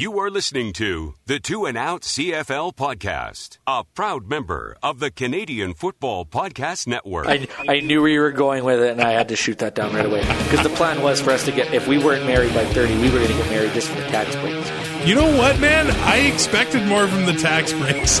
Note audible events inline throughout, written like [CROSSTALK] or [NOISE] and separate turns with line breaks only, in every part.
You are listening to the Two and Out CFL podcast, a proud member of the Canadian Football Podcast Network.
I, I knew where you were going with it, and I had to shoot that down right away. Because the plan was for us to get, if we weren't married by 30, we were going to get married just for the tax breaks.
You know what, man? I expected more from the tax breaks.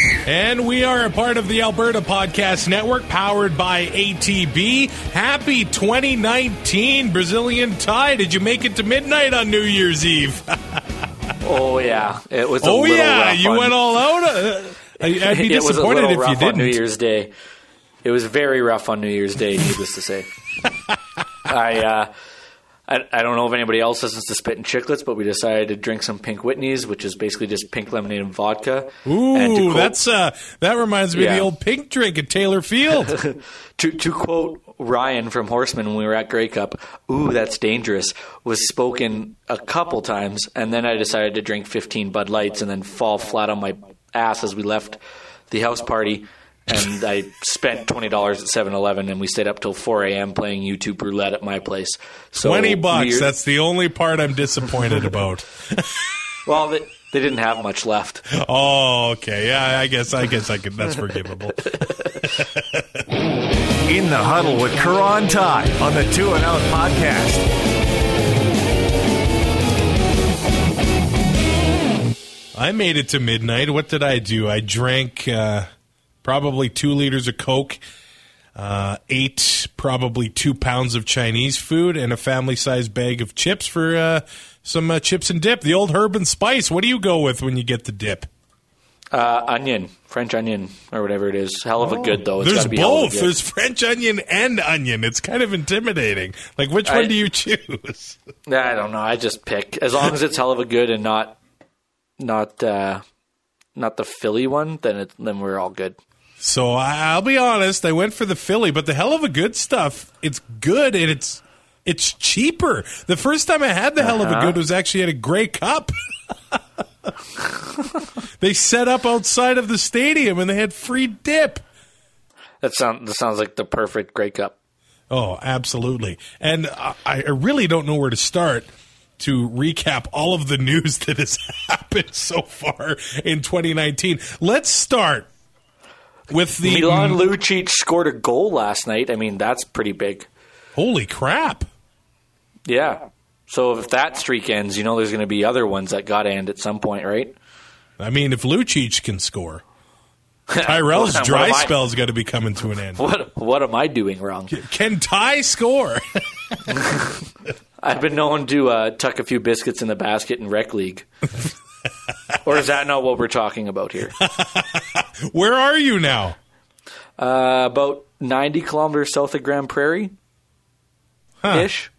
And we are a part of the Alberta Podcast Network, powered by ATB. Happy 2019, Brazilian tie. Did you make it to midnight on New Year's Eve? [LAUGHS]
Oh, yeah. It was a
oh, yeah.
rough
You
on-
went all out. Uh, [LAUGHS] I'd be
it was a
disappointed if you
on New. Year's Day. It was very rough on New Year's Day, needless to say. [LAUGHS] I, uh, I I don't know if anybody else listens to Spit and Chicklets, but we decided to drink some Pink Whitneys, which is basically just pink lemonade and vodka. and
Ooh,
quote,
that's uh, that reminds me of the old pink drink at Taylor Field. [LAUGHS]
to to quote Ryan from Horseman when we were at Grey Cup. Ooh, that's dangerous. Was spoken a couple times, and then I decided to drink 15 Bud Lights and then fall flat on my ass as we left the house party. And I spent twenty dollars at 7-Eleven, and we stayed up till four a.m. playing YouTube roulette at my place. So
Twenty bucks.
we're-
That's the only part I'm disappointed about. [LAUGHS]
well, they, they didn't have much left.
Oh, okay. Yeah, I guess. I guess I could. That's forgivable. [LAUGHS]
In the huddle with Kura Ty on the Two and Out podcast.
I made it to midnight. What did I do? I drank uh, probably two liters of Coke, uh, ate probably two pounds of Chinese food, and a family-sized bag of chips for uh, some uh, chips and dip. The old herb and spice. What do you go with when you get the dip?
Uh, onion, French onion, or whatever it is. Hell of a good though. It's
There's
be hell of a
both. There's French onion and onion. It's kind of intimidating. Like, which
I-
one do you choose? [LAUGHS]
I don't know. I just pick as long as it's hell of a good and not not uh, not the Philly one. Then it, then we're all good.
So I'll be honest, I went for the Philly, but the hell of a good stuff. It's good and it's it's cheaper. The first time I had the hell of a
Uh-huh.
good was actually at a Grey Cup. [LAUGHS] they set up outside of the stadium and they had free dip.
That sounds that sounds like the perfect Grey Cup.
Oh, absolutely. And I, I really don't know where to start to recap all of the [LAUGHS] news that has [LAUGHS] happened so far in 2019. Let's start with the
Milan Lucic scored a goal last night. I mean, that's pretty big.
Holy crap.
Yeah. So if that streak ends, you know there's going to be other ones that got to end at some point, right?
I mean, if Lucic can score, [LAUGHS] Tyrell's dry spell's got to be coming to an end.
What what am I doing wrong?
Can Ty score? [LAUGHS] [LAUGHS]
I've been known to uh, tuck a few biscuits in the basket in rec league. [LAUGHS] or is that not what we're talking about here? [LAUGHS]
Where are you now?
Uh, about 90 kilometers south of Grande Prairie ish.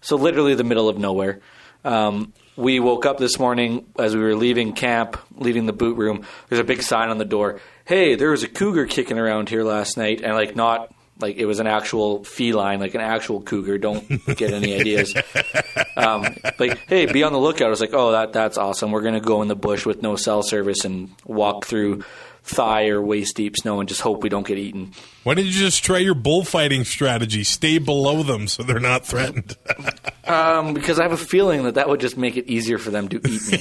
So, literally the middle of nowhere. Um, we woke up this morning as we were leaving camp, leaving the boot room. There's a big sign on the door. Hey, there was a cougar kicking around here last night, and like not like it was an actual feline, like an actual cougar. Don't get any ideas. [LAUGHS] Um, like, hey, be on the lookout. I was like, oh, that that's awesome. We're gonna go in the bush with no cell service and walk through thigh or waist deep snow and just hope we don't get eaten.
Why didn't you just try your bullfighting strategy? Stay below them so they're not threatened. [LAUGHS]
Um, because I have a feeling that that would just make it easier for them to eat me.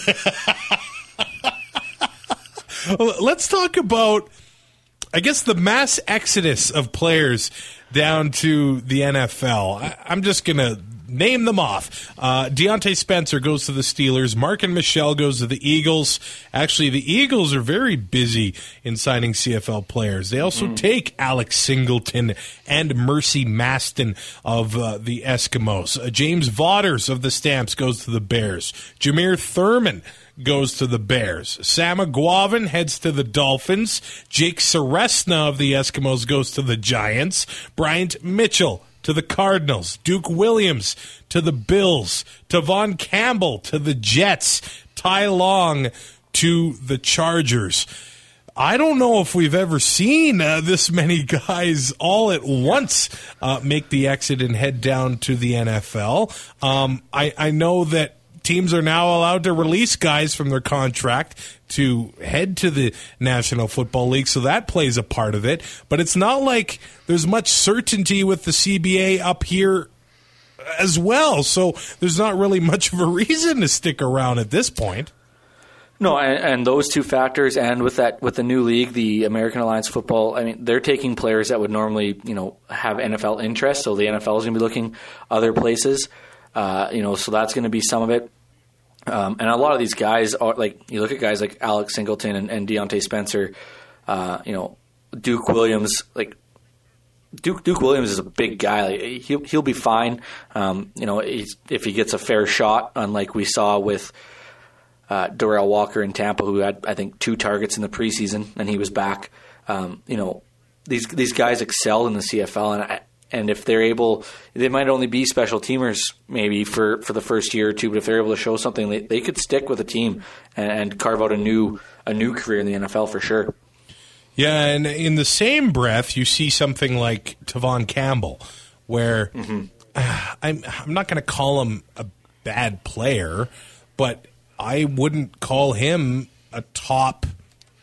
[LAUGHS]
Let's talk about, I guess, the mass exodus of players down to the NFL. I, I'm just going to name them off. Uh, Diontae Spencer goes to the Steelers. Marken Michel goes to the Eagles. Actually, the Eagles are very busy in signing CFL players. They also take Alex Singleton and Mercy Maston of uh, the Eskimos. Uh, James Vaughters of the Stamps goes to the Bears. Jameer Thurman goes to the Bears. Sam Eguavoen heads to the Dolphins. Jake Ceresna of the Eskimos goes to the Giants. Bryant Mitchell to the Cardinals. Duke Williams to the Bills. Tevaughn Campbell to the Jets. Ty Long to the Chargers. I don't know if we've ever seen uh, this many [LAUGHS] guys all at once uh, make the exit and head down to the NFL. Um, I, I know that teams are now allowed to release guys from their contract to head to the National Football League, so that plays a part of it. But it's not like there's much certainty with the CBA up here as well, so there's not really much of a reason to stick around at this point.
No, and, and, those two factors, and with that, with the new league, the American Alliance Football, I mean, they're taking players that would normally, you know, have NFL interest. So the NFL is going to be looking other places, uh, you know, so that's going to be some of it. Um, and a lot of these guys are like you look at guys like Alex Singleton and, and Diontae Spencer, uh, you know, Duke Williams. Like Duke Duke Williams is a big guy. Like, he'll he'll be fine. Um, you know, if he gets a fair shot, unlike we saw with uh, Derel Walker in Tampa, who had I think two targets in the preseason, and he was back. Um, you know, these these guys excel in the CFL, and I, and if they're able, they might only be special teamers maybe for, for the first year or two. But if they're able to show something, they, they could stick with a team and, and carve out a new a new career in the NFL for sure.
Yeah, and in the same breath, you see something like Tevaughn Campbell, where mm-hmm. uh, [SIGHS] I'm I'm not going to call him a bad player, but I wouldn't call him a top.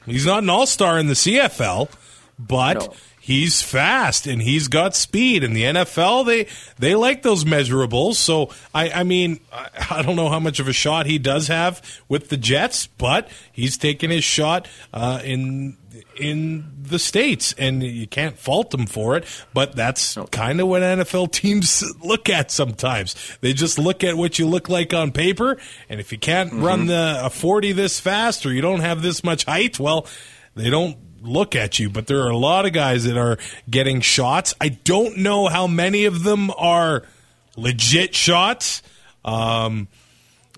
He's not an all star in the CFL, but. No he's fast and he's got speed. And the NFL, they they like those measurables. So I, I mean, I, I, don't know how much of a shot he does have with the Jets, but he's taking his shot uh, in in the states, and you can't fault them for it. But that's kind of what NFL teams [LAUGHS] look at sometimes. They just look at what you look like on paper, and if you can't mm-hmm. run the a forty this fast or you don't have this much height, well, they don't look at you, but there are a lot of guys that are getting shots. I don't know how many of them are legit shots. Um,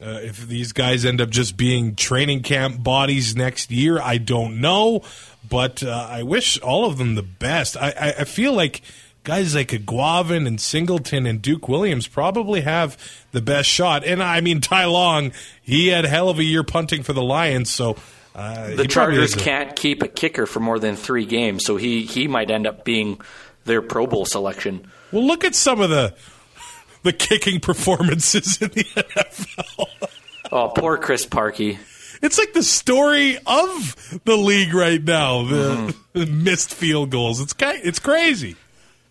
uh, if these guys end up just being training camp bodies next year, I don't know. But uh, I wish all of them the best. I, I, I feel like guys like Eguavoen and Singleton and Duke Williams probably have the best shot. And I mean, Ty Long, he had hell of a year punting for the Lions, so
uh, the Chargers can't keep a kicker for more than three games, so he, he might end up being their Pro Bowl selection.
Well, look at some of the [LAUGHS] the kicking performances in the [LAUGHS] NFL.
oh, poor Chris Parkey.
It's like the story of the league right now. The, mm-hmm. [LAUGHS] the missed field goals. It's it's crazy.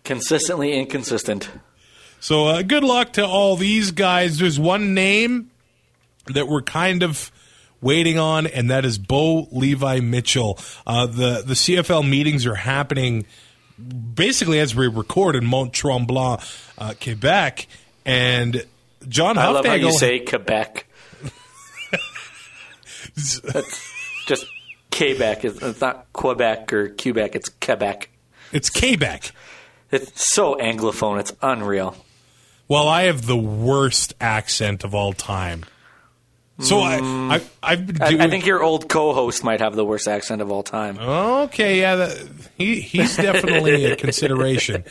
Consistently inconsistent.
So uh, good luck to all these guys. There's one name that we're kind of waiting on, and that is Bo Levi Mitchell. Uh, the the CFL meetings are happening basically as we record in Mont Tremblant, uh, Quebec, and John. I
love how you say Quebec. [LAUGHS] just Quebec. It's not Quebec or Quebec. It's Quebec.
It's Quebec.
It's so anglophone. It's unreal.
Well, I have the worst accent of all time. So mm, I, I, I've been doing,
I, I, think your old co-host might have the worst accent of all time.
Okay, yeah, that, he he's definitely a [LAUGHS] consideration.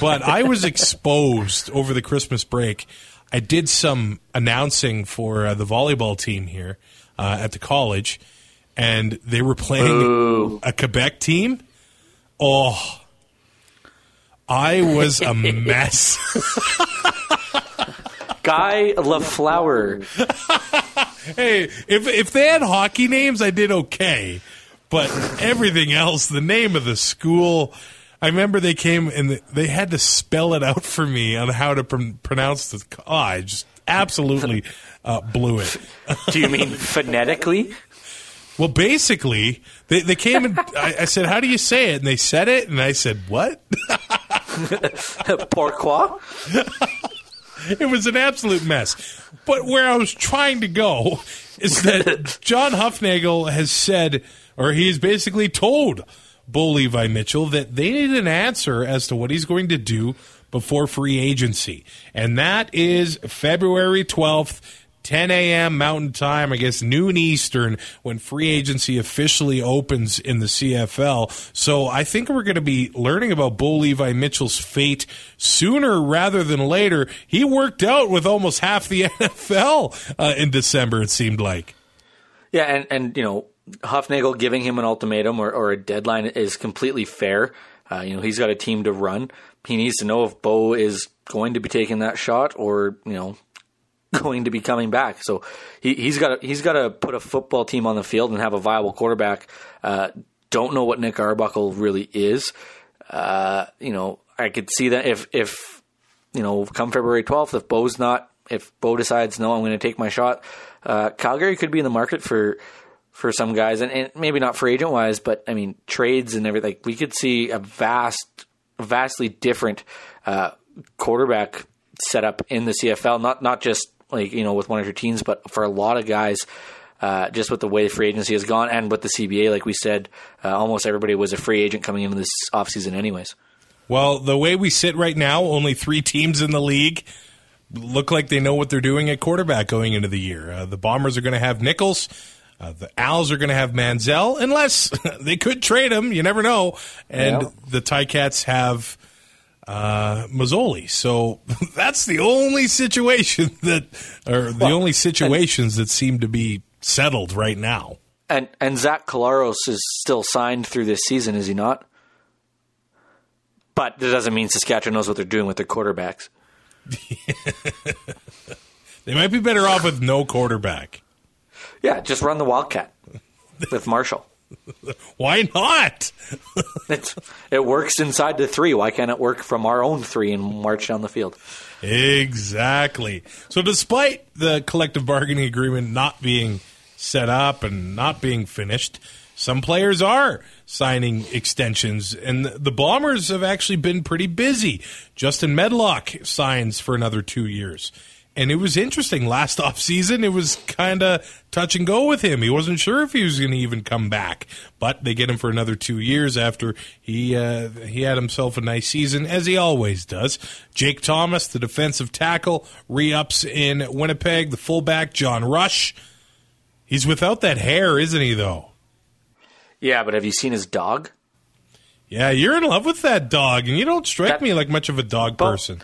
But I was exposed over the Christmas break. I did some announcing for uh, the volleyball team here uh, at the college, and they were playing Ooh. a Quebec team. Oh, I was a mess. [LAUGHS]
Guy Lafleur. [LAUGHS]
hey, if if they had hockey names, I did okay. But everything else, the name of the school, I remember they came and they had to spell it out for me on how to pr- pronounce the. Oh, I just absolutely uh, blew it.
Do you mean phonetically?
Well, basically, they, they came and I, I, said, "How do you say it?" And they said it, and I said, "What?" [LAUGHS]
Pourquoi? [LAUGHS]
it was an absolute mess. But where I was trying to go is that [LAUGHS] John Hufnagel has said, or he's basically told Bo Levi Mitchell that they need an answer as to what he's going to do before free agency. And that is February 12th 10 a.m. Mountain Time, I guess noon Eastern, when free agency officially opens in the CFL. So I think we're going to be learning about Bo Levi Mitchell's fate sooner rather than later. He worked out with almost half the [LAUGHS] NFL uh, in December, it seemed like.
Yeah, and and you know Hufnagel giving him an ultimatum or, or a deadline is completely fair. Uh, you know he's got a team to run. He needs to know if Bo is going to be taking that shot or you know [LAUGHS] going to be coming back. So he, he's got he's got to put a football team on the field and have a viable quarterback. Uh, don't know what Nick Arbuckle really is. Uh, you know, I could see that if if you know come February twelfth, if Bo's not, if Bo decides no, I'm going to take my shot. Uh, Calgary could be in the market for for some guys, and, and maybe not for agent wise, but I mean trades and everything. We could see a vast, vastly different uh, quarterback setup in the CFL. Not not just like you know with one or two teams, but for a lot of guys. Uh, just with the way the free agency has gone and with the CBA, like we said, uh, almost everybody was a free agent coming into this offseason anyways.
Well, the way we sit right now, only three teams in the league look like they know what they're doing at quarterback going into the year. Uh, the Bombers are going to have Nichols. Uh, the Als are going to have Manziel, unless [LAUGHS] they could trade him. You never know. And
Yeah.
the Ticats have uh, Masoli. So [LAUGHS] that's the only situation [LAUGHS] that, or the
Well,
only situations that seem to be settled right now.
And and Zach Collaros is still signed through this season, is he not? But that doesn't mean Saskatchewan knows what they're doing with their quarterbacks. [LAUGHS]
They might be better off with no quarterback.
Yeah, just run the Wildcat with Marshall. [LAUGHS]
Why not? [LAUGHS]
It works inside the three. Why can't it work from our own three and march down the field?
Exactly. So, despite the collective bargaining agreement not being set up and not being finished, some players are signing extensions, and the Bombers have actually been pretty busy. Justin Medlock signs for another two years. And it was interesting. Last [LAUGHS] offseason, it was kind of touch and go with him. He wasn't sure if he was going to even come back, but they get him for another two years after he uh, he had himself a nice season, as he always does. Jake Thomas, the defensive tackle, re-ups in Winnipeg. The fullback, John Rush. He's without that hair, isn't he, though?
Yeah, but have you seen his dog?
Yeah, you're in love with that dog, and you don't strike
That-
me like much of a dog
Bo-
person.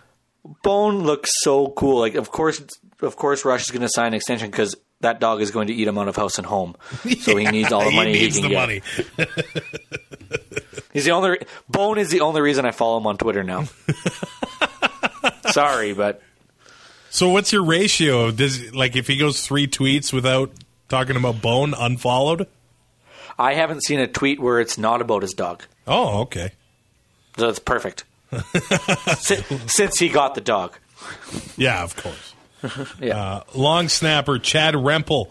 Bone looks so cool. Like, of course, of course, Rush is going to sign an extension because that dog is going to eat him out of house and home. So he [LAUGHS] needs all the money he,
needs
can
the
get.
money. [LAUGHS]
He's the only Bone is the only reason I follow him on Twitter now. [LAUGHS] Sorry, but
So what's your ratio? Does like if he goes three tweets without talking about Bone unfollowed?
I haven't seen a tweet where it's not about his dog.
Oh, okay.
So it's perfect. Since, since he got the dog.
Yeah, of course. [LAUGHS]
Yeah.
Uh, long snapper Chad Rempel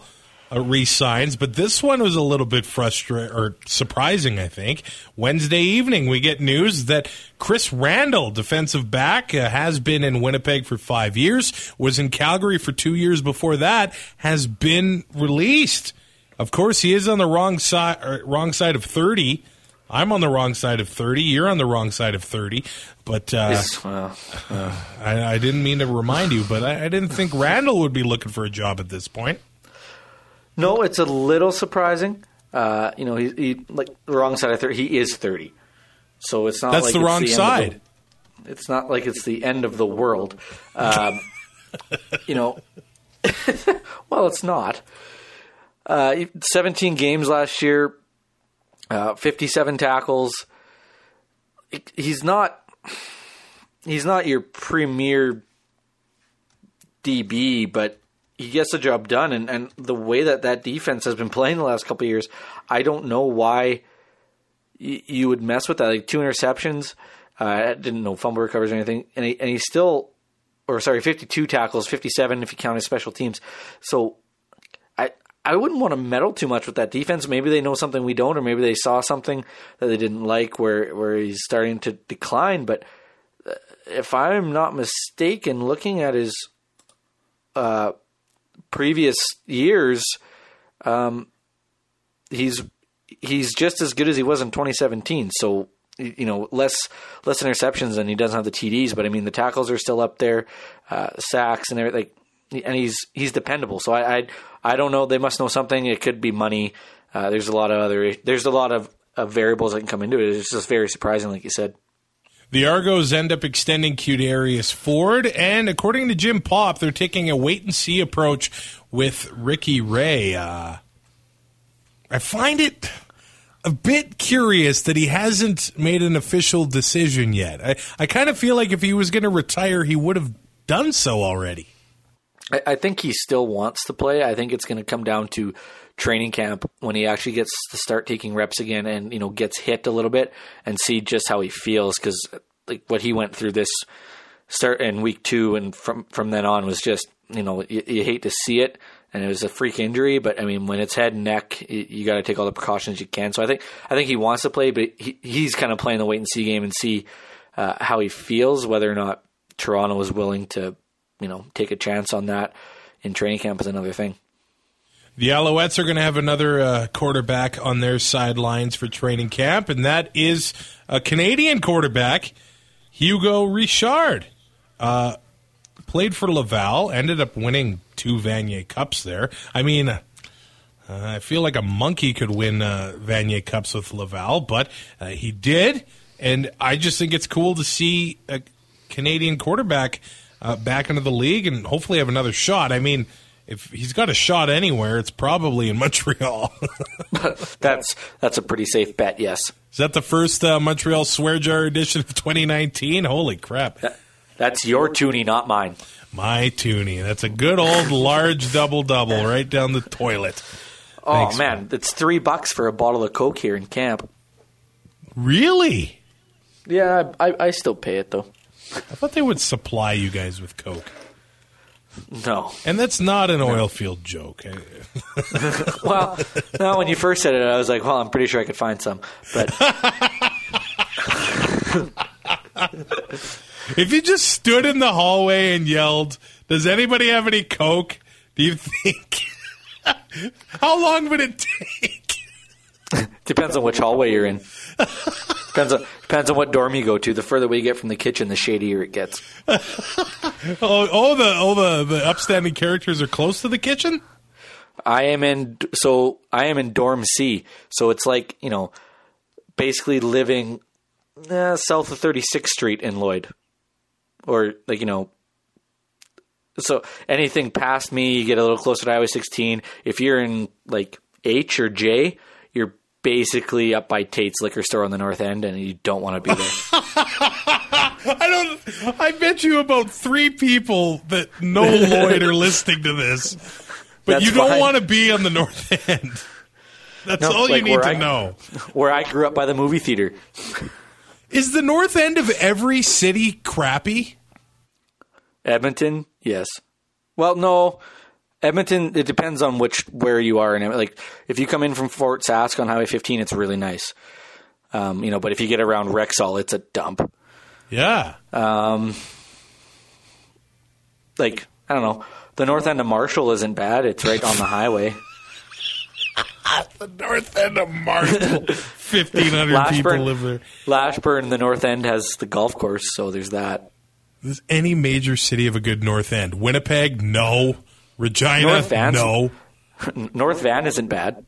uh, re-signs, but this one was a little bit frustrating or surprising. I think Wednesday evening we get news that Chris Randall, defensive back, uh, has been in Winnipeg for five years, was in Calgary for two years before that, has been released. Of course, he is on the wrong side, wrong side of thirty. I'm on the wrong side of thirty. You're on the wrong side of thirty. But uh,
well,
I, I didn't mean to remind you, but I, I didn't think Randall would be looking for a job at this point.
no, it's a little surprising. Uh, you know, he, he like the wrong side of thirty. He is thirty, so it's not.
That's
like
the
it's
wrong
of
side.
the- it's not like it's the end of the world. Um, [LAUGHS] you know, [LAUGHS] well, it's not. Uh, 17 games last year, uh, 57 tackles. He's not. He's not your premier DB, but he gets the job done. And, and the way that that defense has been playing the last couple years, I don't know why y- you would mess with that. Like two interceptions, uh, I didn't know fumble recovers or anything, and he, and he still, or sorry, fifty-two tackles, fifty-seven if you count his special teams. So I wouldn't want to meddle too much with that defense. Maybe they know something we don't, or maybe they saw something that they didn't like where where he's starting to decline. But uh, if I'm not mistaken, looking at his uh, previous years, um, he's he's just as good as he was in 2017. So you know, less less interceptions and he doesn't have the TDs, but I mean the tackles are still up there, uh, sacks and everything. And he's he's dependable. So I, I I don't know. They must know something. It could be money. Uh, there's a lot of other there's a lot of, of variables that can come into it. It's just very surprising, like you said.
The Argos end up extending Qdarius Ford, and according to Jim Popp, they're taking a wait and see approach with Ricky Ray. Uh, I find it a bit curious that he hasn't made an official decision yet. I, I kind of feel like if he was going to retire, he would have done so already.
I, I think he still wants to play. I think it's going to come down to training camp when he actually gets to start taking reps again and you know gets hit a little bit and see just how he feels because like what he went through this start in week two and from from then on was just you know you, you hate to see it and it was a freak injury but I mean when it's head and neck you, you got to take all the precautions you can so I think I think he wants to play but he, he's kind of playing the wait and see game and see uh, how he feels whether or not Toronto is willing to you know take a chance on that in training camp is another thing.
The Alouettes are going to have another uh, quarterback on their sidelines for training camp, and that is a Canadian quarterback, Hugo Richard. Uh, played for Laval, ended up winning two Vanier Cups there. I mean, uh, I feel like a monkey could win uh, Vanier Cups with Laval, but uh, he did, and I just think it's cool to see a Canadian quarterback uh, back into the league and hopefully have another shot. I mean, if he's got a shot anywhere, it's probably in [LAUGHS] Montreal. [LAUGHS]
that's that's a pretty safe bet. Yes.
Is that the first uh, Montreal swear jar edition of 2019? Holy crap!
That, that's your toonie, not mine.
My toonie. That's a good old [LAUGHS] large double double right down the toilet.
Oh Thanks, man, man, it's three bucks for a bottle of Coke here in camp.
Really?
Yeah, I, I still pay it though.
I thought they would supply you guys with Coke.
No.
And that's not an oil field joke. [LAUGHS] [LAUGHS]
well, no, when you first said it, I was like, well, I'm pretty sure I could find some. But. [LAUGHS]
if you just stood in the hallway and yelled, Does anybody have any Coke? Do you think. How long would it take?
Depends on which hallway you're in. Depends on depends on what dorm you go to. The further you get from the kitchen, the shadier it gets. [LAUGHS]
oh, oh, the all the the upstanding characters are close to the kitchen.
I am in so I am in dorm C. So it's like you know, basically living uh, south of 36th Street in Lloyd, or like you know. So anything past me, you get a little closer to Highway 16. If you're in like H or J, you're basically up by Tate's liquor store on the north end, and you don't want to be there. [LAUGHS]
I don't. I bet you about three people that know Lloyd are listening to this, but That's you don't want to be on the north [LAUGHS] end. That's no, all like you need to I, know. [LAUGHS]
Where I grew up by the movie theater.
Is the north end of every city crappy?
Edmonton, yes. Well, no. Edmonton, it depends on which where you are, and like if you come in from Fort Sask on Highway 15, it's really nice. Um, you know, but if you get around Rexall, it's a dump.
Yeah.
Um, like I don't know, the north end of Marshall isn't bad. It's right on the highway. [LAUGHS]
the north end of Marshall, [LAUGHS] fifteen hundred people live there.
Lashburn, the north end has the golf course, so there's that.
Is any major city of a good north end? Winnipeg, no. Regina, North Van's, no. [LAUGHS]
North Van isn't bad.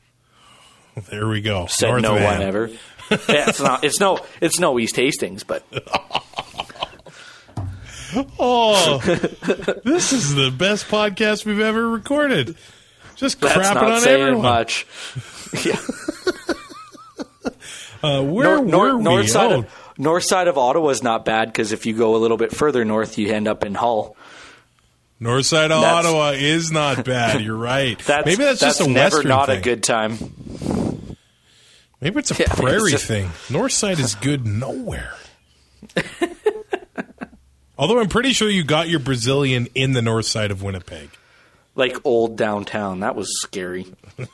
There we go.
Said
North
no
Van.
one ever. [LAUGHS] yeah, it's not. It's no. It's no East Hastings, but. [LAUGHS]
oh, this is the best podcast we've ever recorded. Just
That's
crapping
not
on
saying
everyone.
Much. Yeah.
Uh, where
north, north,
we?
north side
oh.
of north side of Ottawa is not bad because if you go a little bit further north, you end up in Hull.
North side of that's, Ottawa is not [LAUGHS] bad. You're right.
That's,
Maybe that's,
that's
just a
never
western
not
thing.
a good time.
Maybe it's a
Yeah,
prairie
it's just-
thing. North side is good nowhere. [LAUGHS] Although I'm pretty sure you got your Brazilian in the north side of Winnipeg.
Like old downtown. That was scary. [LAUGHS]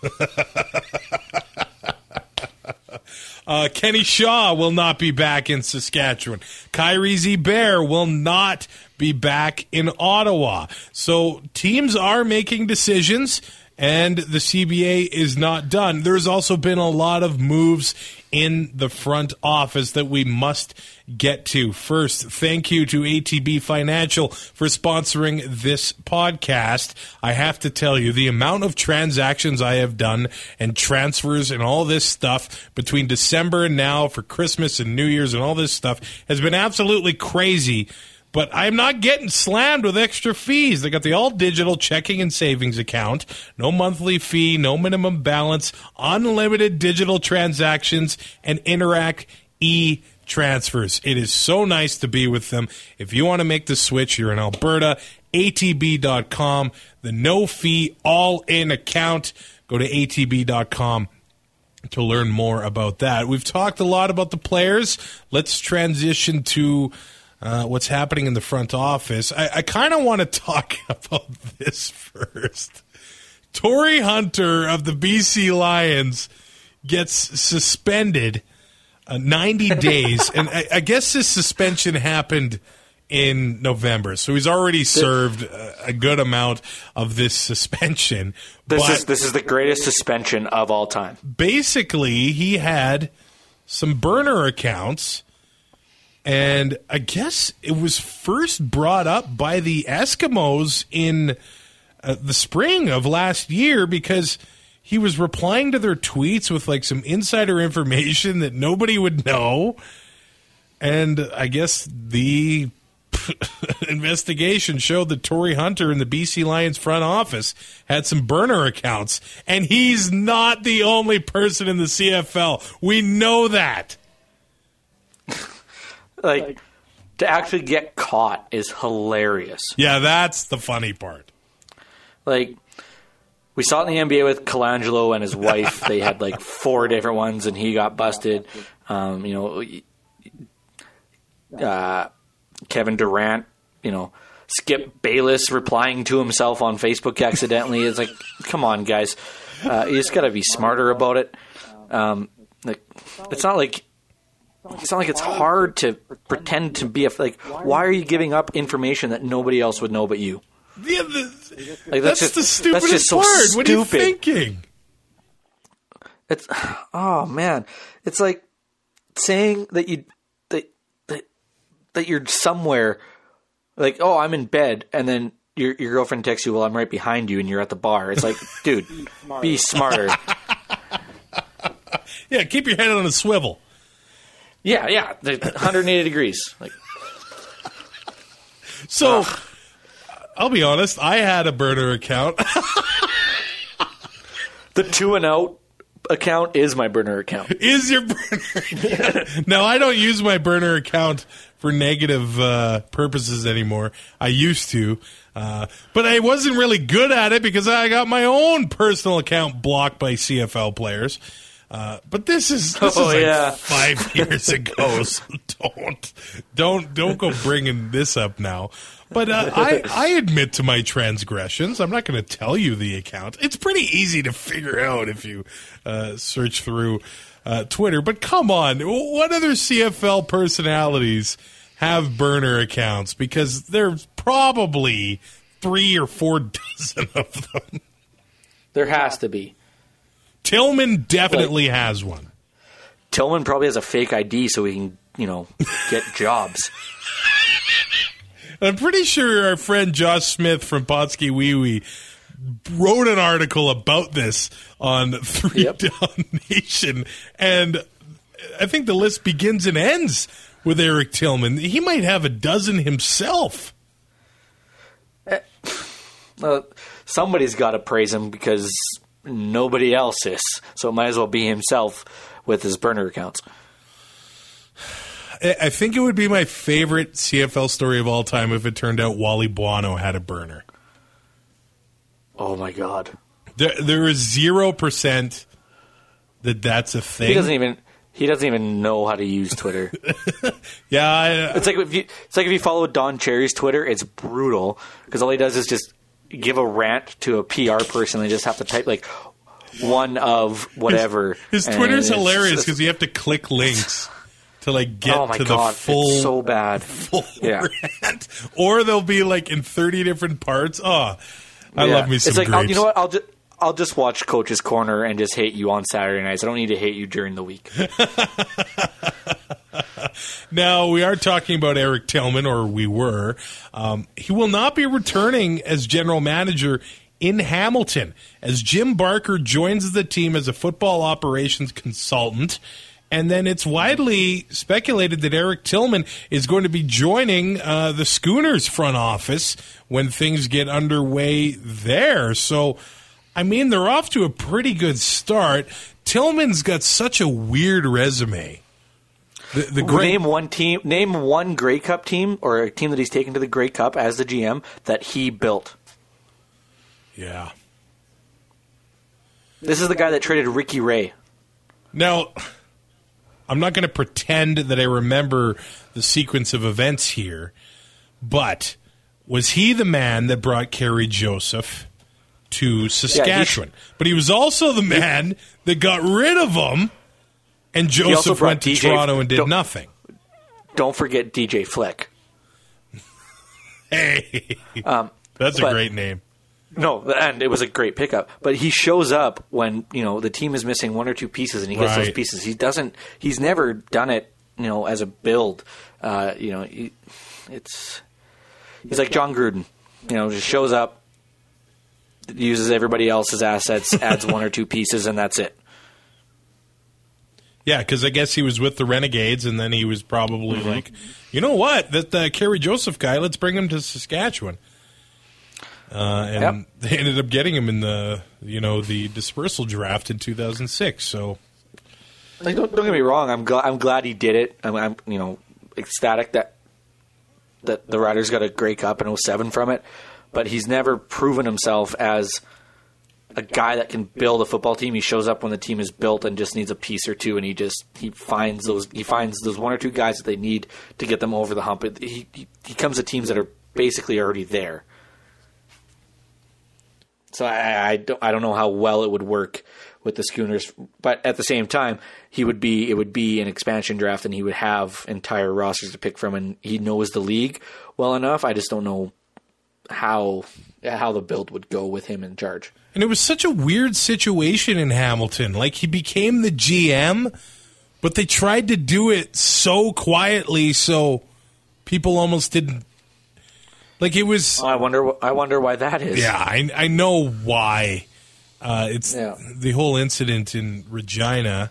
Uh, Kenny Shaw will not be back in Saskatchewan. Kyrie Z. Bear will not be back in Ottawa. So teams are making decisions, and the CBA is not done. There's also been a lot of moves in the front office that we must get to. First, thank you to ATB Financial for sponsoring this podcast. I have to tell you, the amount of transactions I have done and transfers and all this stuff between December and now for Christmas and New Year's and all this stuff has been absolutely crazy but I'm not getting slammed with extra fees. They got the all digital checking and savings account, no monthly fee, no minimum balance, unlimited digital transactions, and Interac e transfers. It is so nice to be with them. If you want to make the switch, you're in Alberta, atb.com, the no fee, all in account. Go to atb.com to learn more about that. We've talked a lot about the players. Let's transition to uh, what's happening in the front office. I, I kind of want to talk [LAUGHS] about this first. Tory Hunter of the BC Lions gets suspended uh, 90 [LAUGHS] days, and I, I guess this suspension happened in November, so he's already served a, a good amount of this suspension.
This
but
is this is the greatest suspension of all time.
basically, he had some burner accounts, and I guess it was first brought up by the Eskimos in uh, the spring of last year because he was replying to their tweets with like some insider information that nobody would know. And I guess the [LAUGHS] investigation showed that Tory Hunter in the BC Lions front office had some burner accounts, and he's not the only person in the CFL. We know that.
Like to actually get caught is hilarious.
Yeah, that's the funny part.
Like we saw it in the NBA with Colangelo and his wife. [LAUGHS] they had like four different ones, and he got busted. Um, you know, uh, Kevin Durant. You know, Skip Bayless replying to himself on Facebook accidentally. It's like, come on, guys, uh, you just got to be smarter about it. Um, like, it's not like it's not like it's hard to pretend to be a like. Why are you giving up information that nobody else would know but you?
Yeah, the,
Like
that's,
just,
the stupidest
that's just so
part. What are you
stupid.
thinking?
It's oh man, it's like saying that you that that that you're somewhere, like oh I'm in bed, and then your your girlfriend texts you, well I'm right behind you, and you're at the bar. It's like, dude, be smarter. [LAUGHS]
Yeah, keep your head on a swivel.
Yeah, yeah, the 180 degrees. Like
So, I'll be honest. I had a burner account. [LAUGHS]
the two and out account is my burner account.
is your burner account. no, I don't use my burner account for negative uh, purposes anymore. I used to. Uh, but I wasn't really good at it because I got my own personal account blocked by CFL players. Uh, but this is this
Oh,
is like
yeah.
five [LAUGHS] years ago, so don't don't don't go bringing this up now. But uh, I I admit to my transgressions. I'm not going to tell you the account. It's pretty easy to figure out if you uh, search through uh, Twitter. But come on, what other CFL personalities have burner accounts? Because there's probably three or four [LAUGHS] dozen of them.
There has to be.
Tillman definitely has one.
Tillman probably has a fake ID so he can you know get [LAUGHS] jobs.
I'm pretty sure our friend Josh Smith from Potsky Wee Wee wrote an article about this on [LAUGHS] Three
Yep.
Down Nation, and I think the list begins and ends with Eric Tillman. He might have a dozen himself. [SIGHS]
Uh, somebody's got to praise him because nobody else is. So it might as well be himself with his burner accounts.
I think it would be my favorite CFL story of all time if it turned out Wally Buono had a burner.
Oh my god.
There, there is zero percent that that's a thing.
He doesn't even he doesn't even know how to use Twitter. [LAUGHS]
yeah, I,
it's like if you it's like if you follow Don Cherry's Twitter, it's brutal because all he does is just give a rant to a PR person. They just have to type like one of whatever.
His
and
Twitter's hilarious because you have to click links to like get
oh
to
god,
the full
so bad.
full [LAUGHS]
Yeah.
rant, or they'll be like in thirty different parts. Oh, I
Yeah.
love me some
It's like
grapes.
You know what? I'll just I'll just watch Coach's Corner and just hate you on Saturday nights. I don't need to hate you during the week. [LAUGHS]
Now we are talking about Eric Tillman, or we were. Um, he will not be returning as general manager in Hamilton as Jim Barker joins the team as a football operations consultant. And then it's widely speculated that Eric Tillman is going to be joining uh, the Schooners front office when things get underway there. So, I mean, they're off to a pretty good start. Tillman's got such a weird resume. The, the great,
name one team. Name one Grey Cup team or a team that he's taken to the Grey Cup as the GM that he built.
yeah.
This is the guy that traded Ricky Ray.
Now, I'm not going to pretend that I remember the sequence of events here, but was he the man that brought Kerry Joseph to Saskatchewan? but he was also the man that got rid of him, and Joseph went to
DJ
Toronto and did
don't-
nothing.
Don't forget DJ Flick. [LAUGHS]
Hey, that's a
Um,
great name.
No, and it was a great pickup. But he shows up when you know the team is missing one or two pieces, and he gets those pieces. He doesn't. He's never done it, you know, as a build. Uh, you know, he, it's he's like Jon Gruden. You know, just shows up, uses everybody else's assets, [LAUGHS] adds one or two pieces, and that's it.
Yeah, because I guess he was with the Renegades, and then he was probably
Mm-hmm.
like, you know what, that uh, Kerry Joseph guy, let's bring him to Saskatchewan. Uh, and
Yep.
they ended up getting him in the you know the dispersal draft in 2006. So
Like, don't, don't get me wrong. I'm glad. I'm glad he did it. I'm, I'm you know ecstatic that that the Riders got a Grey Cup in 07 from it. But he's never proven himself as a guy that can build a football team. He shows up when the team is built and just needs a piece or two, and he just he finds those he finds those one or two guys that they need to get them over the hump. He he, he comes to teams that are basically already there. So I, I don't I don't know how well it would work with the Schooners, but at the same time, he would be it would be an expansion draft, and he would have entire rosters to pick from, and he knows the league well enough. I just don't know how how the build would go with him in charge.
and it was such a weird situation in Hamilton. Like he became the GM, but they tried to do it so quietly, so people almost didn't. Like it was.
I wonder I wonder why that is.
Yeah, I, I know why. Uh, it's
Yeah.
the whole incident in Regina,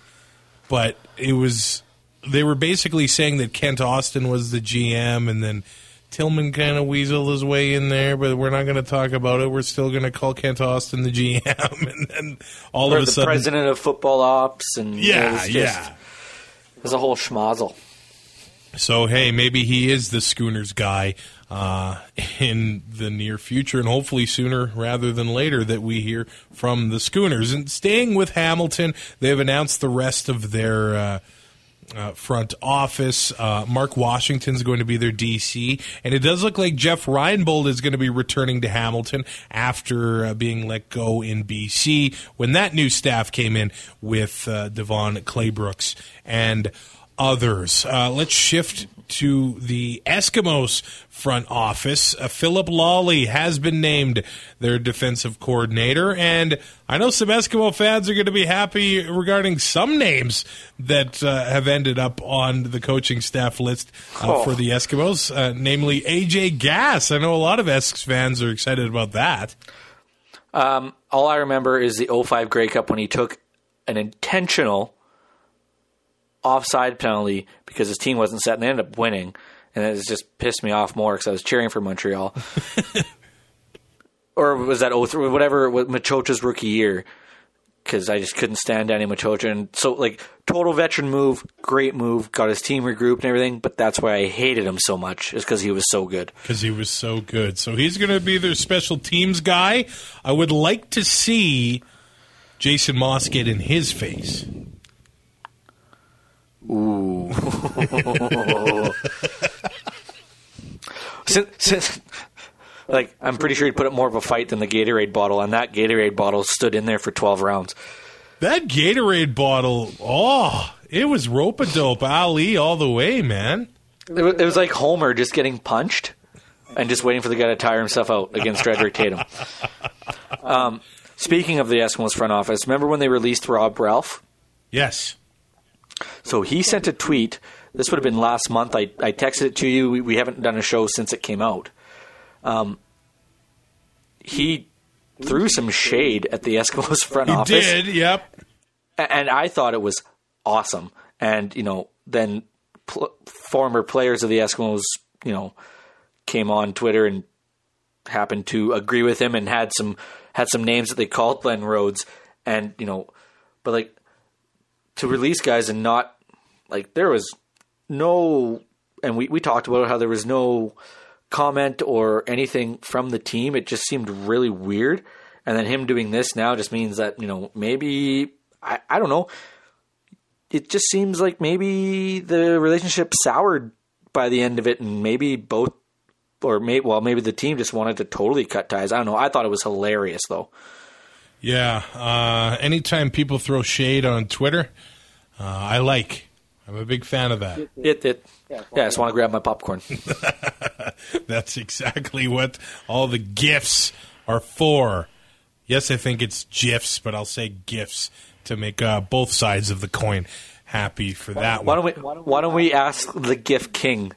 but it was they were basically saying that Kent Austin was the GM, and then Tillman kind of weaseled his way in there. But we're not going to talk about it. We're still going to call Kent Austin the GM, [LAUGHS] and then all
Or
of a
the
sudden,
president of football ops, and
yeah,
was just-
yeah.
it was a whole schmozzle.
So hey, maybe he is the Schooners guy uh, in the near future, and hopefully sooner rather than later that we hear from the Schooners. And staying with Hamilton, they've announced the rest of their. Uh, uh, front office. Uh, Mark Washington's going to be their DC, and it does look like Jeff Reinebold is going to be returning to Hamilton after uh, being let go in BC when that new staff came in with uh, DeVone Claybrooks and others. Uh, let's shift to the Eskimos front office. Uh, Phillip Lolley has been named their defensive coordinator, and I know some Eskimo fans are going to be happy regarding some names that uh, have ended up on the coaching staff list uh,
Oh.
for the Eskimos, uh, namely AJ Gass. I know a lot of Esks fans are excited about that.
Um, all I remember is the 05 Grey Cup when he took an intentional offside penalty because his team wasn't set and they ended up winning. And it just pissed me off more because I was cheering for Montreal. [LAUGHS] or was that 03, whatever, it was, Maciocia's rookie year. Because I just couldn't stand Danny Maciocia. And so, like, total veteran move, great move, got his team regrouped and everything. But that's why I hated him so much, is because he was so good.
because he was so good. So he's going to be their special teams guy. I would like to see Jason Moss get in his face. [LAUGHS]
since, since like I'm pretty sure he'd put up more of a fight than the Gatorade bottle, and that Gatorade bottle stood in there for 12 rounds.
That Gatorade bottle, oh, it was rope a dope Ali all the way, man.
It was, it was like Homer just getting punched and just waiting for the guy to tire himself out against Drederick Tatum. [LAUGHS] Um, speaking of the Eskimos front office, remember when they released Rob Ralph?
Yes.
So he sent a tweet. This would have been last month. I, I texted it to you. We, we haven't done a show since it came out. Um, he threw some shade at the Eskimos [LAUGHS] front
He
office.
did, yep.
And I thought it was awesome. and you know then pl- former players of the Eskimos, you know, came on Twitter and happened to agree with him and had some had some names that they called Glenn Rhodes, and you know, but like to release guys and not like there was no, and we we talked about how there was no comment or anything from the team. It just seemed really weird. And then him doing this now just means that, you know, maybe, I, I don't know. It just seems like maybe the relationship soured by the end of it, and maybe both, or maybe, well, maybe the team just wanted to totally cut ties. I don't know. I thought it was hilarious, though.
Yeah. Uh, anytime people throw shade on Twitter, uh, I like. I'm a big fan of that.
It, it, yeah, I just want to grab my popcorn. [LAUGHS]
That's exactly what all the gifts are for. Yes, I think it's GIFs, but I'll say gifts to make uh, both sides of the coin happy for that
Why
one.
don't we, why don't we ask the gift king?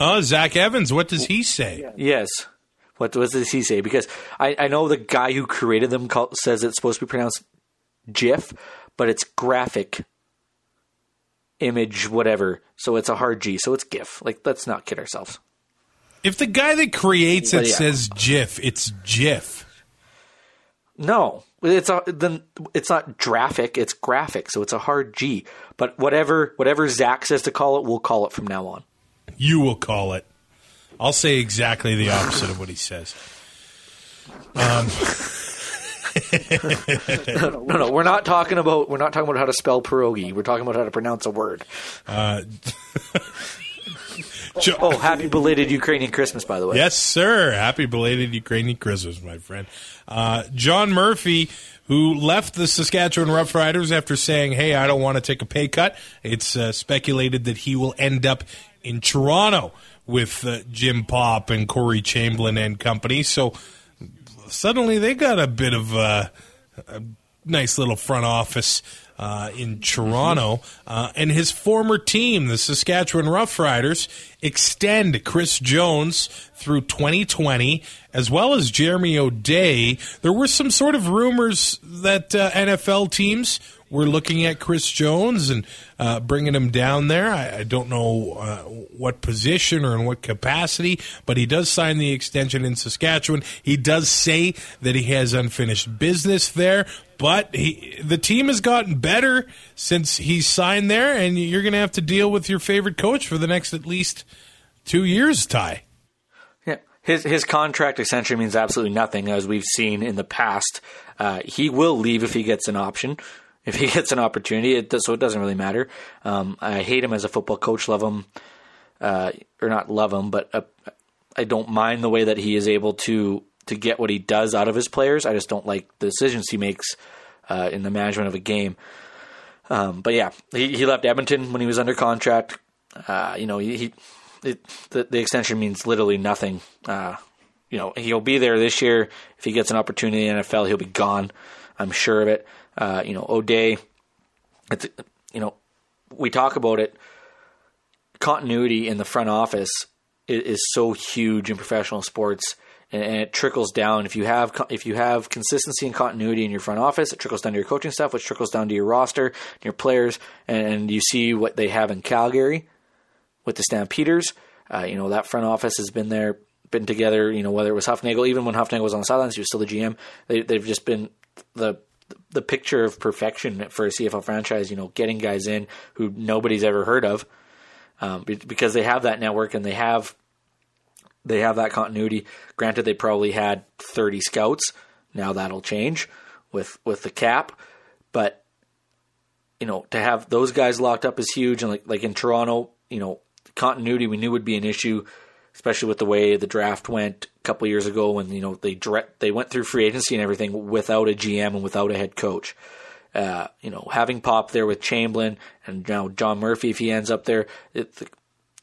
Oh, Zach Evans, what does he say?
Yes. What, what does he say? Because I, I know the guy who created them call, says it's supposed to be pronounced GIF, but it's graphic image, whatever. So it's a hard G. So it's GIF. Like, let's not kid ourselves.
If the guy that creates it
yeah.
says GIF, it's GIF.
No, it's a, then it's not graphic. It's graphic. So it's a hard G. But whatever whatever Zach says to call it, we'll call it from now on.
You will call it. I'll say exactly the opposite of what he says. [LAUGHS]
No, no, we're not talking about we're not talking about how to spell pierogi. We're talking about how to pronounce a word. [LAUGHS]
Jo-
Oh, happy belated Ukrainian Christmas, by the way.
Yes, sir. Happy belated Ukrainian Christmas, my friend. Uh, John Murphy, who left the Saskatchewan Roughriders after saying, "Hey, I don't want to take a pay cut." It's uh, speculated that he will end up in Toronto with uh, Jim Popp and Corey Chamberlain and company. So suddenly they got a bit of a, a nice little front office uh, in Toronto. Uh, and his former team, the Saskatchewan Roughriders, extend Chris Jones through 2020, as well as Jeremy O'Day. There were some sort of rumors that uh, NFL teams were looking at Chris Jones and uh, bringing him down there. I, I don't know uh, what position or in what capacity, but he does sign the extension in Saskatchewan. He does say that he has unfinished business there, but he, the team has gotten better since he signed there, and you're going to have to deal with your favorite coach for the next at least two years, Ty.
Yeah. His his contract essentially means absolutely nothing, as we've seen in the past. Uh, he will leave if he gets an option, if he [LAUGHS] gets an opportunity. It does, so it doesn't really matter. Um, I hate him as a football coach. Love him, uh, or not love him, but uh, I don't mind the way that he is able to to get what he does out of his players. I just don't like the decisions he makes uh, in the management of a game. Um, but yeah, he, he left Edmonton when he was under contract. Uh, you know, he, he it, the, the extension means literally nothing. Uh, you know, he'll be there this year. If he gets an opportunity in the NFL, he'll be gone. I'm sure of it. Uh, you know, O'Day, it's, you know, we talk about it. Continuity in the front office is, is so huge in professional sports, and, and it trickles down. If you have if you have consistency and continuity in your front office, it trickles down to your coaching staff, which trickles down to your roster, your players, and you see what they have in Calgary with the Stampeders. Uh, you know that front office has been there, been together. You know whether it was Hufnagel, even when Hufnagel was on the sidelines, he was still the GM. They, they've just been the the picture of perfection for a CFL franchise. You know, getting guys in who nobody's ever heard of, um, because they have that network and they have they have that continuity. Granted, they probably had thirty scouts. Now that'll change with with the cap, but you know, to have those guys locked up is huge. And like like in Toronto, you know, continuity we knew would be an issue, especially with the way the draft went a couple years ago when you know they direct they went through free agency and everything without a GM and without a head coach. Uh, you know, having Popp there with Chamberlain and now John Murphy if he ends up there, it,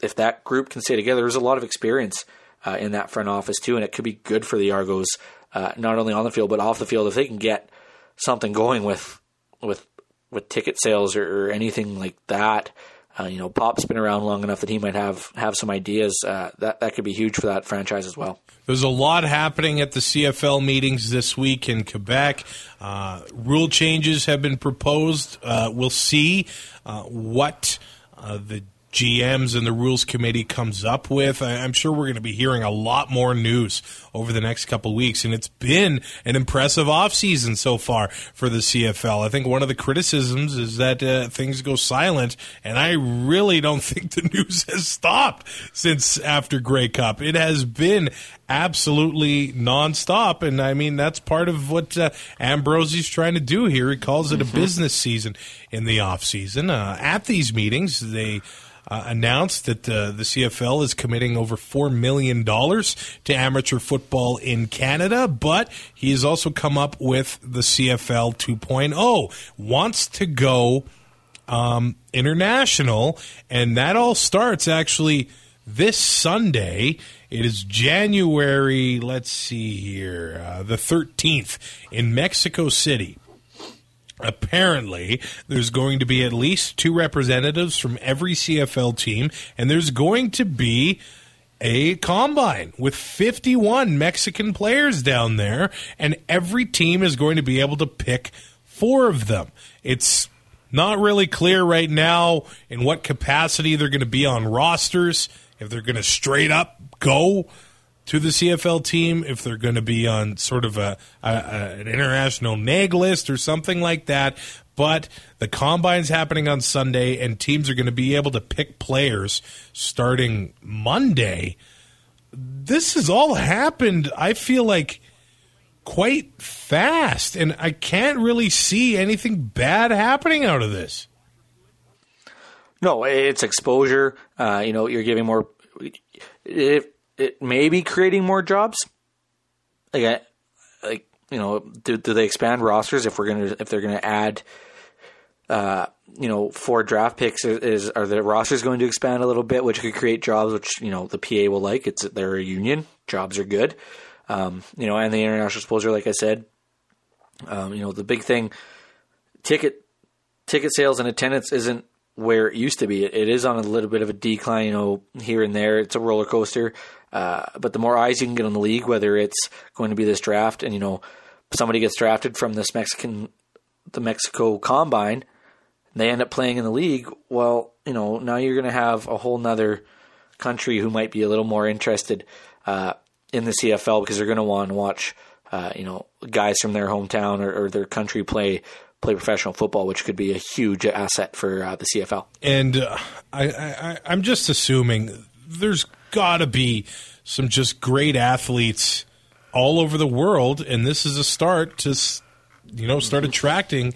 if that group can stay together, there's a lot of experience uh, in that front office too, and it could be good for the Argos, uh, not only on the field but off the field if they can get something going with with with ticket sales or, or anything like that. Uh, you know, Popp's been around long enough that he might have have some ideas. Uh, that that could be huge for that franchise as well.
There's a lot happening at the CFL meetings this week in Quebec. Uh, rule changes have been proposed. Uh, we'll see uh, what uh, the GMs and the rules committee comes up with. I, am sure we're going to be hearing a lot more news over the next couple of weeks, and it's been an impressive offseason so far for the CFL. I think one of the criticisms is that uh, things go silent, and I really don't [LAUGHS] think the news has stopped since after Grey Cup. It has been absolutely nonstop, and I mean that's part of what uh, Ambrosie's trying to do here. He calls it a mm-hmm. business season in the off season. Uh, at these meetings, they uh, announced that uh, the CFL is committing over $4 million to amateur football in Canada, but he has also come up with the CFL 2.0, wants to go um, international, and that all starts actually this Sunday. It is January, let's see here, uh, the 13th in Mexico City apparently there's going to be at least two representatives from every CFL team, and there's going to be a combine with 51 Mexican players down there, and every team is going to be able to pick four of them. It's not really clear right now in what capacity they're going to be on rosters, if they're going to straight up go to the CFL team if they're going to be on sort of a, a, a, an international neg list or something like that. But the combine's happening on Sunday, and teams are going to be able to pick players starting Monday. This has all happened. I feel like quite fast, and I can't really see anything bad happening out of this.
No, it's exposure. Uh, you know, you're giving more. It may be creating more jobs. Like, like you know, do, do they expand rosters if we're gonna if they're gonna add, uh, you know, four draft picks? Is are the rosters going to expand a little bit, which could create jobs, which you know the PA will like. It's they're a union, jobs are good, um, you know, and the international exposure, like I said, um, you know, the big thing, ticket ticket sales and attendance isn't where it used to be. It, it is on a little bit of a decline, you know, here and there. It's a roller coaster. Uh, but the more eyes you can get on the league, whether it's going to be this draft and you know somebody gets drafted from this Mexican, the Mexico Combine, they end up playing in the league. Well, you know now you're going to have a whole nother country who might be a little more interested uh, in the CFL because they're going to want to watch, uh, you know, guys from their hometown or, or, their country play play professional football, which could be a huge asset for uh, the CFL.
And uh, I, I, I'm just assuming there's got to be some just great athletes all over the world, and this is a start to, you know, start attracting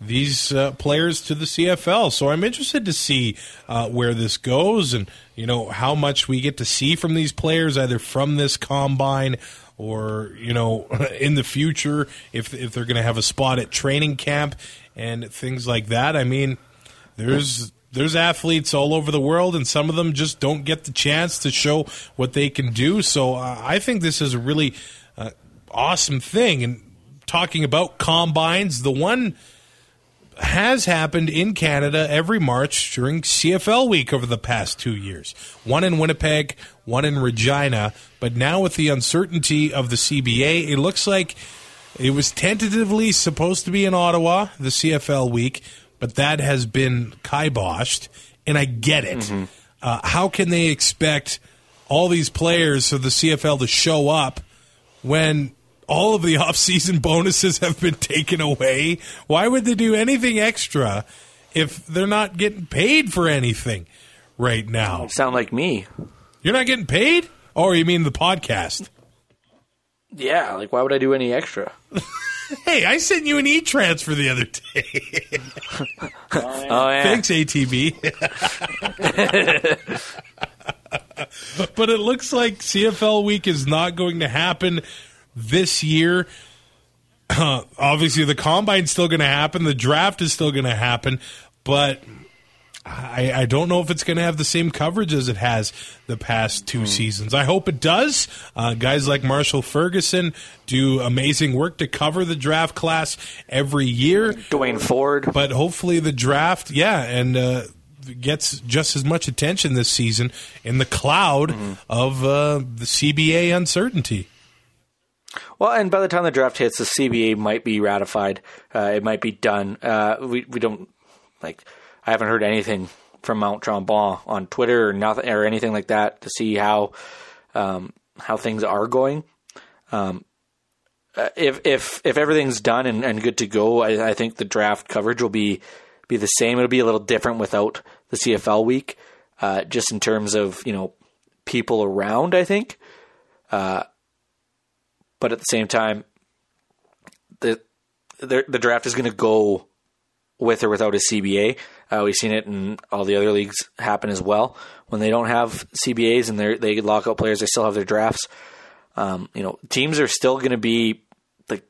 these uh, players to the CFL. So I'm interested to see uh, where this goes, and you know how much we get to see from these players, either from this combine or you know [LAUGHS] in the future if if they're going to have a spot at training camp and things like that. I mean, there's there's athletes all over the world, and some of them just don't get the chance to show what they can do. So uh, I think this is a really uh, awesome thing. And talking about combines, the one has happened in Canada every March during CFL week over the past two years. One in Winnipeg, one in Regina. But now, with the uncertainty of the CBA, it looks like it was tentatively supposed to be in Ottawa, the CFL week but that has been kiboshed, and I get it. Mm-hmm. Uh, how can they expect all these players of the CFL to show up when all of the [LAUGHS] offseason bonuses have been taken away? Why would they do anything extra if they're not getting paid for anything right now?
You sound like me.
You're not getting paid? Or you mean the podcast?
Yeah, like why would I do any extra? [LAUGHS]
hey, I sent you an e transfer the other day. [LAUGHS]
oh, yeah.
Thanks, ATB. but it looks like CFL week is not going to happen this year. Uh, [CLEARS THROAT] obviously, the combine's still going to happen. The draft is still going to happen. But I, I, don't know if it's going to have the same coverage as it has the past two mm. seasons. I hope it does. Uh, guys like Marshall Ferguson do amazing work to cover the draft class every year.
Duane Forde.
But hopefully the draft, yeah, and uh, gets just as much attention this season in the cloud
Mm-hmm.
of uh, the CBA uncertainty.
Well, and by the time the draft hits, the CBA might be ratified. Uh, it might be done. Uh, we we don't like. I haven't heard anything from Mount Tremblant on Twitter or nothing or anything like that to see how um, how things are going. Um, uh, if if if everything's done and, and good to go, I, I think the draft coverage will be be the same. It'll be a little different without the CFL week, uh, just in terms of you know people around. I think but at the same time, the the, the draft is going to go with or without a CBA. Uh, we've seen it in all the other leagues happen as well. When they don't have CBAs and they they lock out players, they still have their drafts. Um, you know, teams are still going to be the,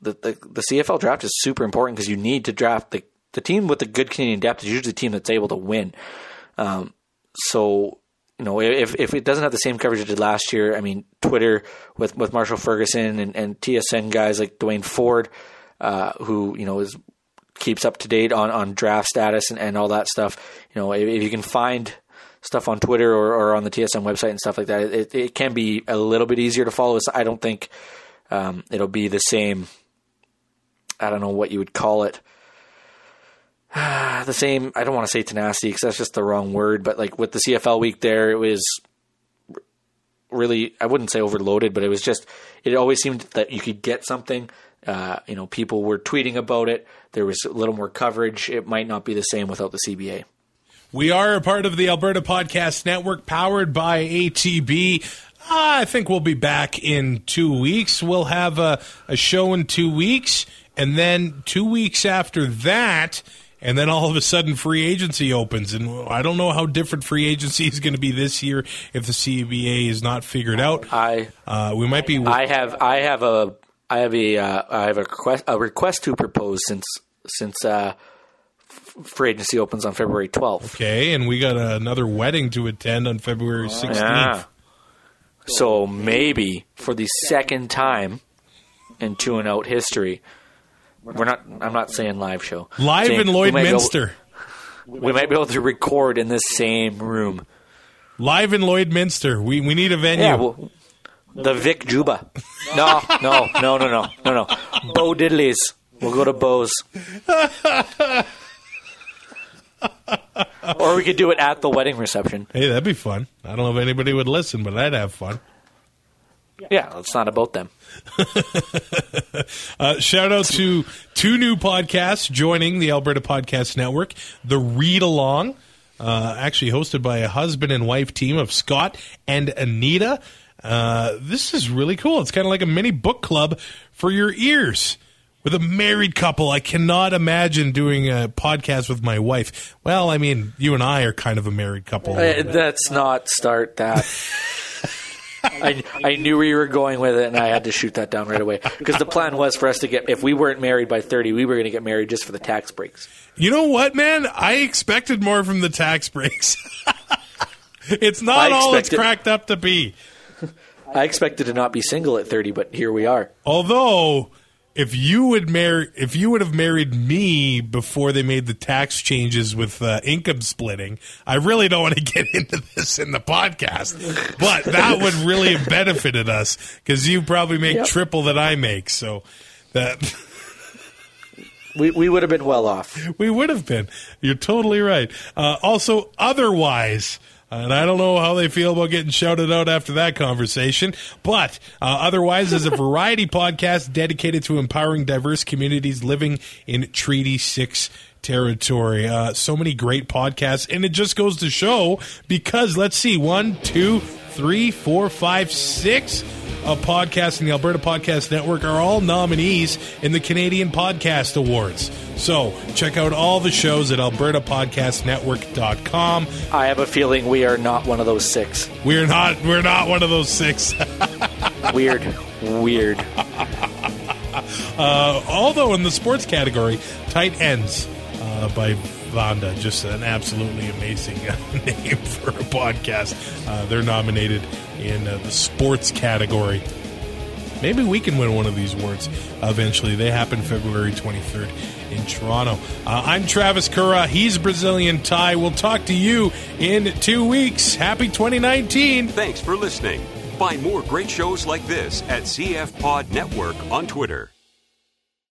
the the the CFL draft is super important because you need to draft the the team with the good Canadian depth is usually the team that's able to win. Um, so you know, if if it doesn't have the same coverage it did last year, I mean, Twitter with with Marshall Ferguson and, and TSN guys like Duane Forde, uh, who you know is keeps up to date on, on draft status and, and all that stuff. You know, if, if you can find stuff on Twitter or, or on the TSN website and stuff like that, it, it can be a little bit easier to follow. So I don't think um, it'll be the same. I don't know what you would call it. [SIGHS] the same. I don't want to say tenacity because that's just the wrong word. But like with the CFL week, there it was really. I wouldn't say overloaded, but it was just. It always seemed that you could get something. Uh, you know, people were tweeting about it. There was a little more coverage. It might not be the same without the CBA.
We are a part of the Alberta Podcast Network, powered by ATB. I think we'll be back in two weeks. We'll have a, a show in two weeks, and then two weeks after that, and then all of a sudden free agency opens. And I don't know how different free agency is going to be this year if the CBA is not figured out.
I
Uh, we might be.
I have I have a I have a uh, I have a request a request to propose since since uh, free agency opens on February twelfth.
Okay, and we got another wedding to attend on February 16th.
Yeah. So maybe for the second time in two and out history, we're not. I'm not saying live show.
Live in
we
Lloydminster.
we might be able to record in this same room.
Live in Lloydminster. We, we need a venue.
Yeah, well, the Vic Juba. No, no, no, no, no, no, no. Bo Diddleys. We'll go to Bo's. or we could do it at the wedding reception.
hey, that'd be fun. I don't know if anybody would listen, but I'd have fun.
Yeah, it's not about them. [LAUGHS]
Uh, shout out to two new podcasts joining the Alberta Podcast Network. The Read Along, uh, actually hosted by a husband and wife team of Scott and Anita. Uh, this is really cool. It's kind of like a mini book club for your ears. With a married couple, I cannot imagine doing a podcast with my wife. Well, I mean, you and I are kind of a married couple.
Uh, Let's not start that. I, I knew where you were going with it, and I had to shoot that down right away. Because the plan was for us to get, if we weren't married by 30, we were going to get married just for the tax breaks.
You know what, man? I expected more from the tax breaks. [LAUGHS] it's not all it's cracked up to be.
I expected to not be single at 30, but here we are.
Although, if you would marry, if you would have married me before they made the tax changes with uh, income splitting, I really don't want to [LAUGHS] get into this in the podcast. But that would really have benefited us because you probably make
Yep.
triple that I make. So that [LAUGHS]
We, we would have been well off.
we would have been. You're totally right. Uh, also, otherwise. And I don't know how they feel about getting shouted out after that conversation. But uh, otherwise, is a [LAUGHS] variety podcast dedicated to empowering diverse communities living in Treaty 6 territory. Uh, so many great podcasts. And it just goes to show because, let's see, one, two, three, four, five, six a podcast in the Alberta Podcast Network are all nominees in the Canadian Podcast Awards. So check out all the shows at albertapodcastnetwork.com.
I have a feeling we are not one of those six.
We're not we're not one of those six. [LAUGHS]
Weird. Weird.
Uh, although in the sports category, Tight Ends uh, by Vonda, just an absolutely amazing [LAUGHS] name for a podcast. Uh, they're nominated in uh, the sports category. maybe we can win one of these awards eventually. They happen February 23rd in Toronto. Uh, I'm Travis Curra. He's Brazilian Ty. We'll talk to you in two weeks. Happy 2019.
Thanks for listening. Find more great shows like this at CF Pod Network on Twitter.